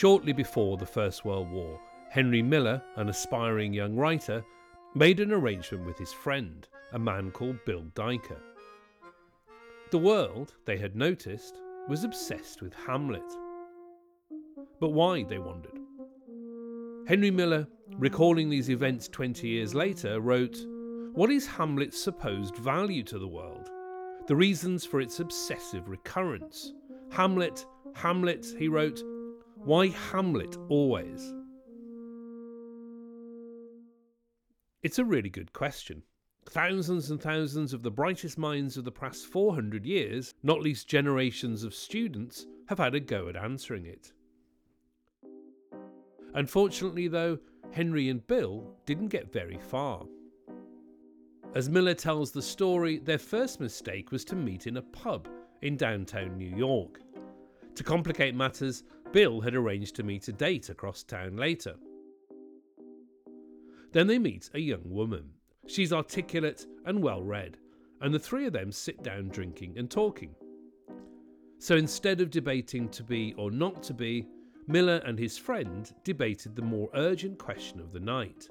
Shortly before the First World War, Henry Miller, an aspiring young writer, made an arrangement with his friend, a man called Bill Dyker. The world, they had noticed, was obsessed with Hamlet. But why, they wondered. Henry Miller, recalling these events 20 years later, wrote What is Hamlet's supposed value to the world? The reasons for its obsessive recurrence. Hamlet, Hamlet, he wrote, why Hamlet always? It's a really good question. Thousands and thousands of the brightest minds of the past 400 years, not least generations of students, have had a go at answering it. Unfortunately, though, Henry and Bill didn't get very far. As Miller tells the story, their first mistake was to meet in a pub in downtown New York. To complicate matters, Bill had arranged to meet a date across town later. Then they meet a young woman. She's articulate and well read, and the three of them sit down drinking and talking. So instead of debating to be or not to be, Miller and his friend debated the more urgent question of the night.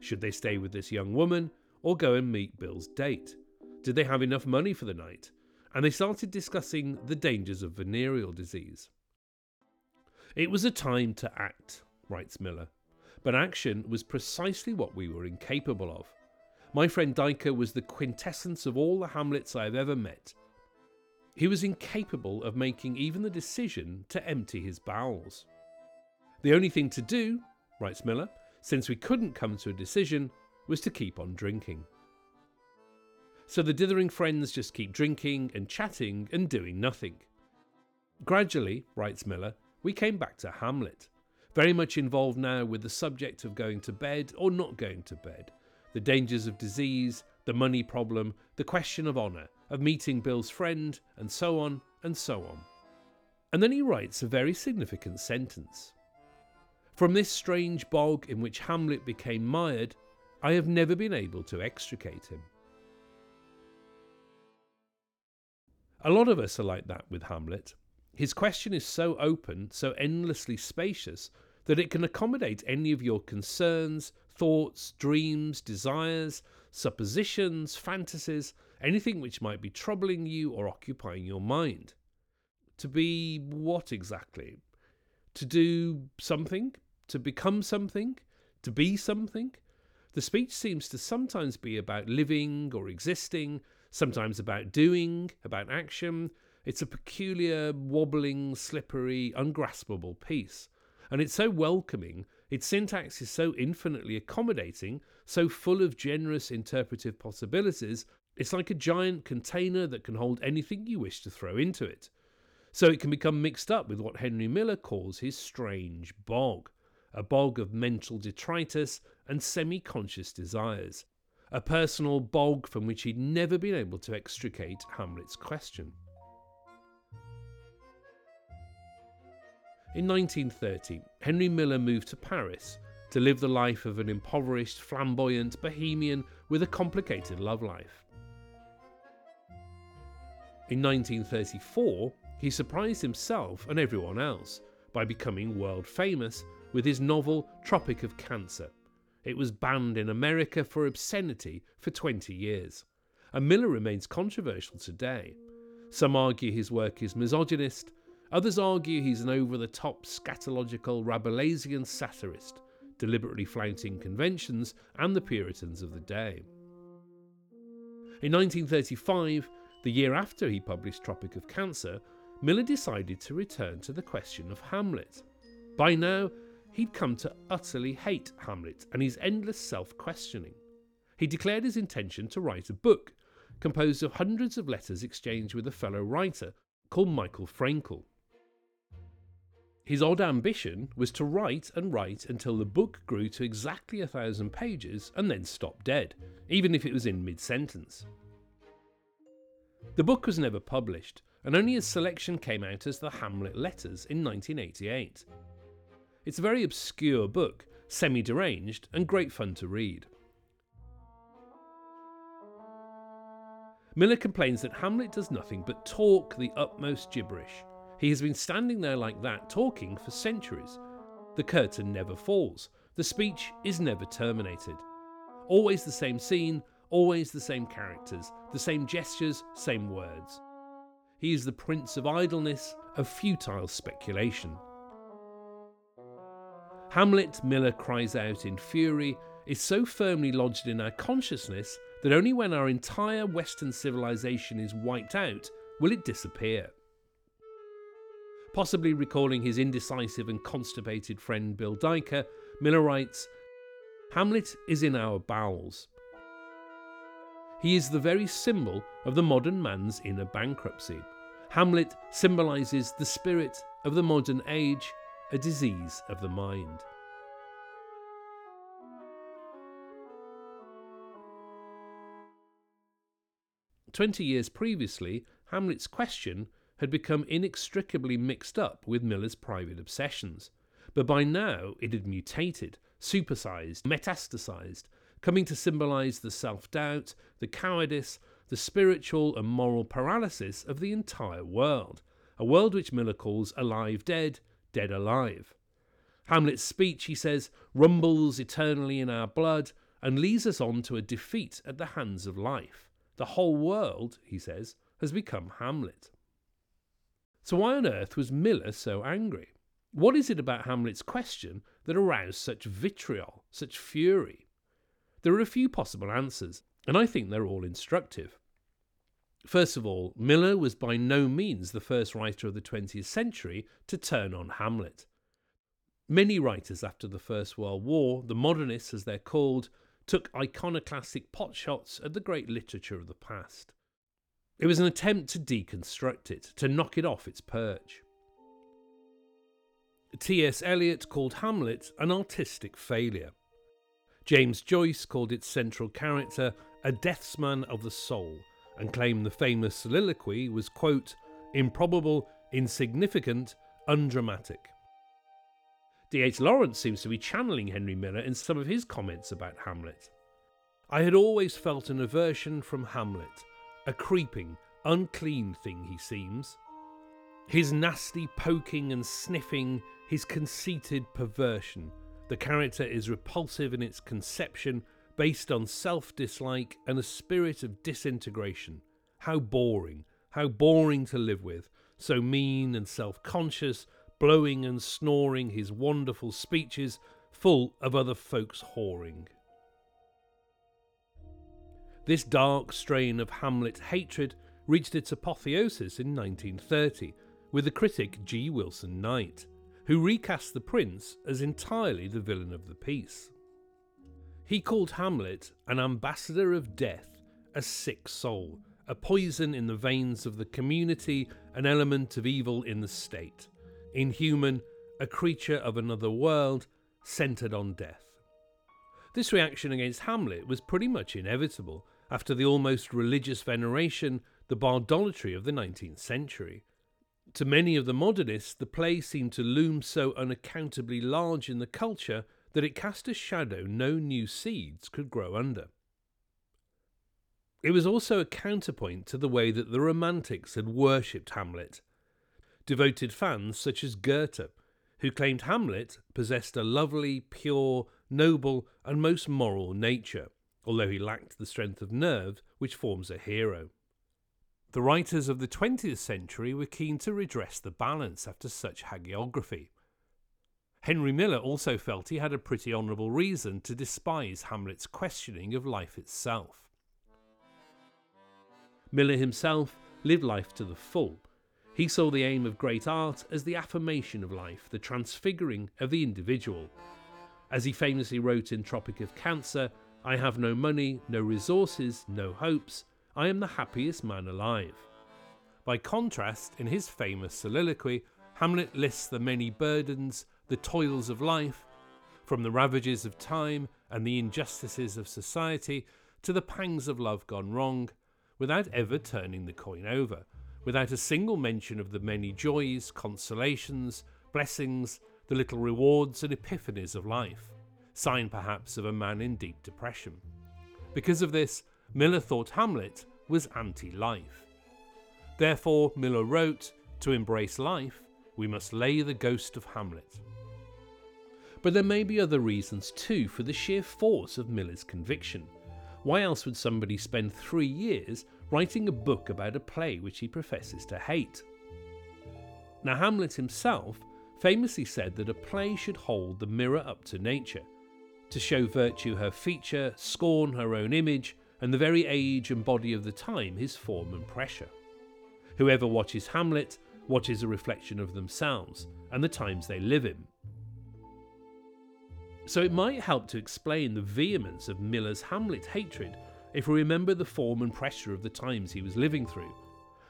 Should they stay with this young woman or go and meet Bill's date? Did they have enough money for the night? And they started discussing the dangers of venereal disease. It was a time to act, writes Miller, but action was precisely what we were incapable of. My friend Dyker was the quintessence of all the Hamlets I have ever met. He was incapable of making even the decision to empty his bowels. The only thing to do, writes Miller, since we couldn't come to a decision, was to keep on drinking. So the dithering friends just keep drinking and chatting and doing nothing. Gradually, writes Miller, we came back to Hamlet, very much involved now with the subject of going to bed or not going to bed, the dangers of disease, the money problem, the question of honour, of meeting Bill's friend, and so on and so on. And then he writes a very significant sentence. From this strange bog in which Hamlet became mired, I have never been able to extricate him. A lot of us are like that with Hamlet. His question is so open, so endlessly spacious, that it can accommodate any of your concerns, thoughts, dreams, desires, suppositions, fantasies, anything which might be troubling you or occupying your mind. To be what exactly? To do something? To become something? To be something? The speech seems to sometimes be about living or existing, sometimes about doing, about action, it's a peculiar, wobbling, slippery, ungraspable piece. And it's so welcoming, its syntax is so infinitely accommodating, so full of generous interpretive possibilities, it's like a giant container that can hold anything you wish to throw into it. So it can become mixed up with what Henry Miller calls his strange bog a bog of mental detritus and semi conscious desires, a personal bog from which he'd never been able to extricate Hamlet's question. In 1930, Henry Miller moved to Paris to live the life of an impoverished, flamboyant bohemian with a complicated love life. In 1934, he surprised himself and everyone else by becoming world famous with his novel Tropic of Cancer. It was banned in America for obscenity for 20 years, and Miller remains controversial today. Some argue his work is misogynist, Others argue he's an over the top scatological Rabelaisian satirist, deliberately flouting conventions and the Puritans of the day. In 1935, the year after he published Tropic of Cancer, Miller decided to return to the question of Hamlet. By now, he'd come to utterly hate Hamlet and his endless self questioning. He declared his intention to write a book composed of hundreds of letters exchanged with a fellow writer called Michael Fraenkel. His odd ambition was to write and write until the book grew to exactly a thousand pages and then stop dead, even if it was in mid sentence. The book was never published, and only a selection came out as the Hamlet Letters in 1988. It's a very obscure book, semi deranged, and great fun to read. Miller complains that Hamlet does nothing but talk the utmost gibberish, He has been standing there like that, talking for centuries. The curtain never falls, the speech is never terminated. Always the same scene, always the same characters, the same gestures, same words. He is the prince of idleness, of futile speculation. Hamlet, Miller cries out in fury, is so firmly lodged in our consciousness that only when our entire Western civilization is wiped out will it disappear. Possibly recalling his indecisive and constipated friend Bill Dyker, Miller writes Hamlet is in our bowels. He is the very symbol of the modern man's inner bankruptcy. Hamlet symbolises the spirit of the modern age, a disease of the mind. Twenty years previously, Hamlet's question had become inextricably mixed up with Miller's private obsessions, but by now it had mutated, supersized, metastasized, coming to symbolize the self doubt, the cowardice, the spiritual and moral paralysis of the entire world, a world which Miller calls alive dead, dead alive. Hamlet's speech, he says, rumbles eternally in our blood and leads us on to a defeat at the hands of life. The whole world, he says, has become Hamlet. So, why on earth was Miller so angry? What is it about Hamlet's question that aroused such vitriol, such fury? There are a few possible answers, and I think they're all instructive. First of all, Miller was by no means the first writer of the 20th century to turn on Hamlet. Many writers after the First World War, the modernists as they're called, took iconoclastic potshots at the great literature of the past. It was an attempt to deconstruct it, to knock it off its perch. T.S. Eliot called Hamlet an artistic failure. James Joyce called its central character a deathsman of the soul and claimed the famous soliloquy was, quote, improbable, insignificant, undramatic. D.H. Lawrence seems to be channeling Henry Miller in some of his comments about Hamlet. I had always felt an aversion from Hamlet, a creeping, unclean thing he seems. His nasty poking and sniffing, his conceited perversion, the character is repulsive in its conception, based on self dislike and a spirit of disintegration. How boring, how boring to live with, so mean and self conscious, blowing and snoring his wonderful speeches, full of other folks' whoring. This dark strain of Hamlet hatred reached its apotheosis in 1930 with the critic G. Wilson Knight who recast the prince as entirely the villain of the piece. He called Hamlet an ambassador of death, a sick soul, a poison in the veins of the community, an element of evil in the state, inhuman, a creature of another world, centred on death. This reaction against Hamlet was pretty much inevitable after the almost religious veneration, the bardolatry of the 19th century, to many of the modernists, the play seemed to loom so unaccountably large in the culture that it cast a shadow no new seeds could grow under. It was also a counterpoint to the way that the Romantics had worshipped Hamlet. Devoted fans such as Goethe, who claimed Hamlet possessed a lovely, pure, noble, and most moral nature, although he lacked the strength of nerve which forms a hero. The writers of the 20th century were keen to redress the balance after such hagiography. Henry Miller also felt he had a pretty honourable reason to despise Hamlet's questioning of life itself. Miller himself lived life to the full. He saw the aim of great art as the affirmation of life, the transfiguring of the individual. As he famously wrote in Tropic of Cancer, I have no money, no resources, no hopes, I am the happiest man alive. By contrast, in his famous soliloquy, Hamlet lists the many burdens, the toils of life, from the ravages of time and the injustices of society to the pangs of love gone wrong, without ever turning the coin over, without a single mention of the many joys, consolations, blessings, the little rewards and epiphanies of life, sign perhaps of a man in deep depression. Because of this, Miller thought Hamlet was anti life. Therefore, Miller wrote, To embrace life, we must lay the ghost of Hamlet. But there may be other reasons too for the sheer force of Miller's conviction. Why else would somebody spend three years writing a book about a play which he professes to hate? Now, Hamlet himself famously said that a play should hold the mirror up to nature, to show virtue her feature, scorn her own image, and the very age and body of the time his form and pressure. Whoever watches Hamlet watches a reflection of themselves and the times they live in. So it might help to explain the vehemence of Miller's Hamlet hatred if we remember the form and pressure of the times he was living through.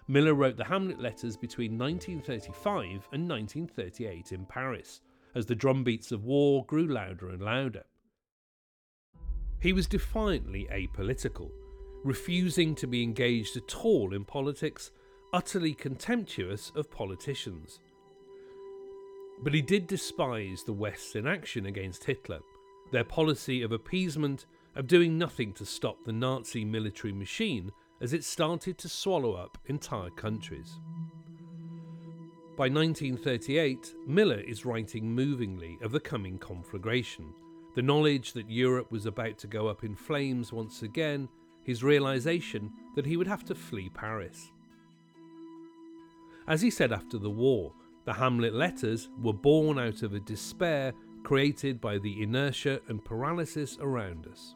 Miller wrote the Hamlet letters between 1935 and 1938 in Paris, as the drumbeats of war grew louder and louder. He was defiantly apolitical, refusing to be engaged at all in politics, utterly contemptuous of politicians. But he did despise the West's inaction against Hitler, their policy of appeasement, of doing nothing to stop the Nazi military machine as it started to swallow up entire countries. By 1938, Miller is writing movingly of the coming conflagration, the knowledge that Europe was about to go up in flames once again, his realization that he would have to flee Paris. As he said after the war, the Hamlet letters were born out of a despair created by the inertia and paralysis around us.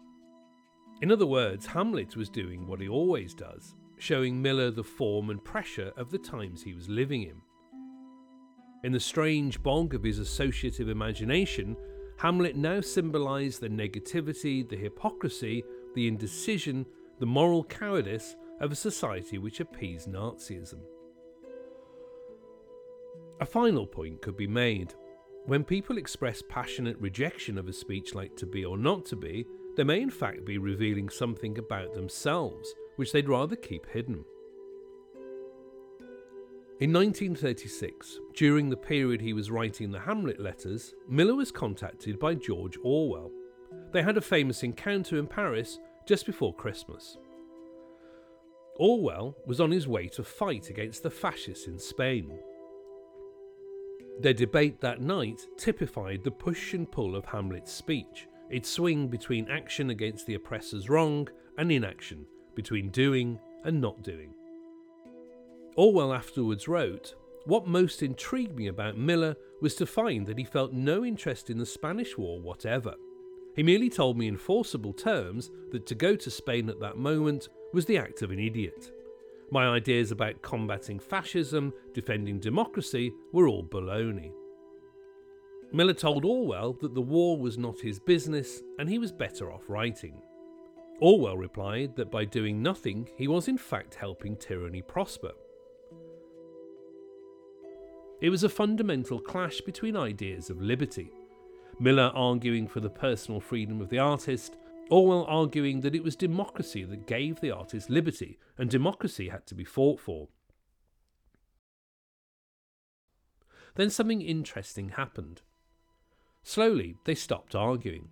In other words, Hamlet was doing what he always does, showing Miller the form and pressure of the times he was living in. In the strange bog of his associative imagination, Hamlet now symbolised the negativity, the hypocrisy, the indecision, the moral cowardice of a society which appeased Nazism. A final point could be made. When people express passionate rejection of a speech like to be or not to be, they may in fact be revealing something about themselves which they'd rather keep hidden. In 1936, during the period he was writing the Hamlet letters, Miller was contacted by George Orwell. They had a famous encounter in Paris just before Christmas. Orwell was on his way to fight against the fascists in Spain. Their debate that night typified the push and pull of Hamlet's speech. It swing between action against the oppressor's wrong and inaction, between doing and not doing. Orwell afterwards wrote, What most intrigued me about Miller was to find that he felt no interest in the Spanish War whatever. He merely told me in forcible terms that to go to Spain at that moment was the act of an idiot. My ideas about combating fascism, defending democracy, were all baloney. Miller told Orwell that the war was not his business and he was better off writing. Orwell replied that by doing nothing, he was in fact helping tyranny prosper. It was a fundamental clash between ideas of liberty. Miller arguing for the personal freedom of the artist, Orwell arguing that it was democracy that gave the artist liberty, and democracy had to be fought for. Then something interesting happened. Slowly, they stopped arguing.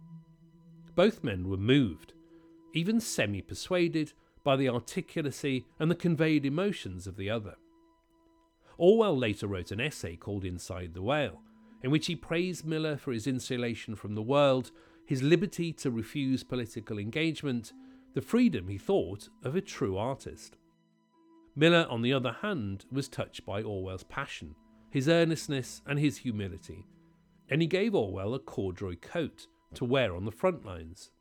Both men were moved, even semi persuaded, by the articulacy and the conveyed emotions of the other. Orwell later wrote an essay called Inside the Whale, in which he praised Miller for his insulation from the world, his liberty to refuse political engagement, the freedom, he thought, of a true artist. Miller, on the other hand, was touched by Orwell's passion, his earnestness, and his humility, and he gave Orwell a corduroy coat to wear on the front lines.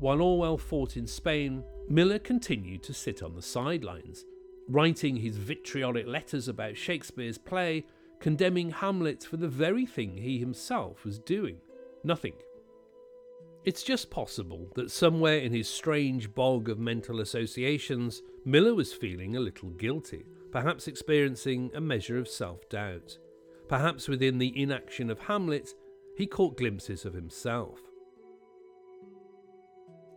While Orwell fought in Spain, Miller continued to sit on the sidelines, writing his vitriolic letters about Shakespeare's play, condemning Hamlet for the very thing he himself was doing nothing. It's just possible that somewhere in his strange bog of mental associations, Miller was feeling a little guilty, perhaps experiencing a measure of self doubt. Perhaps within the inaction of Hamlet, he caught glimpses of himself.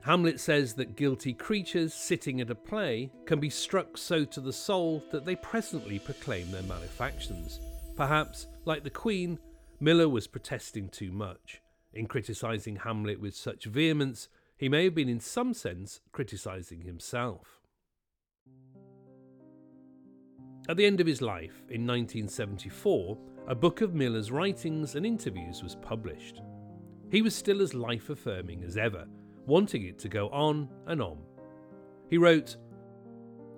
Hamlet says that guilty creatures sitting at a play can be struck so to the soul that they presently proclaim their malefactions. Perhaps, like the Queen, Miller was protesting too much. In criticising Hamlet with such vehemence, he may have been in some sense criticising himself. At the end of his life, in 1974, a book of Miller's writings and interviews was published. He was still as life affirming as ever, wanting it to go on and on. He wrote,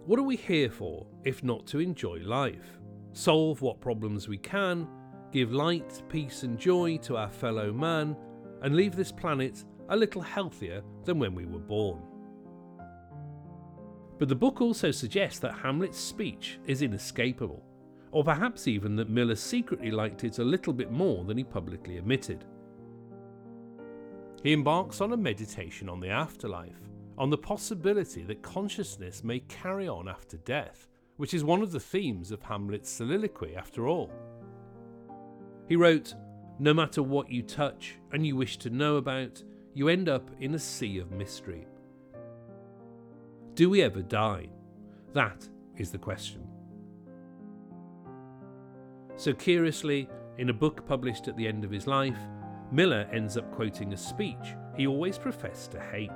What are we here for if not to enjoy life? Solve what problems we can, give light, peace, and joy to our fellow man, and leave this planet a little healthier than when we were born. But the book also suggests that Hamlet's speech is inescapable, or perhaps even that Miller secretly liked it a little bit more than he publicly admitted. He embarks on a meditation on the afterlife, on the possibility that consciousness may carry on after death, which is one of the themes of Hamlet's soliloquy after all. He wrote, No matter what you touch and you wish to know about, you end up in a sea of mystery. Do we ever die? That is the question. So, curiously, in a book published at the end of his life, Miller ends up quoting a speech he always professed to hate.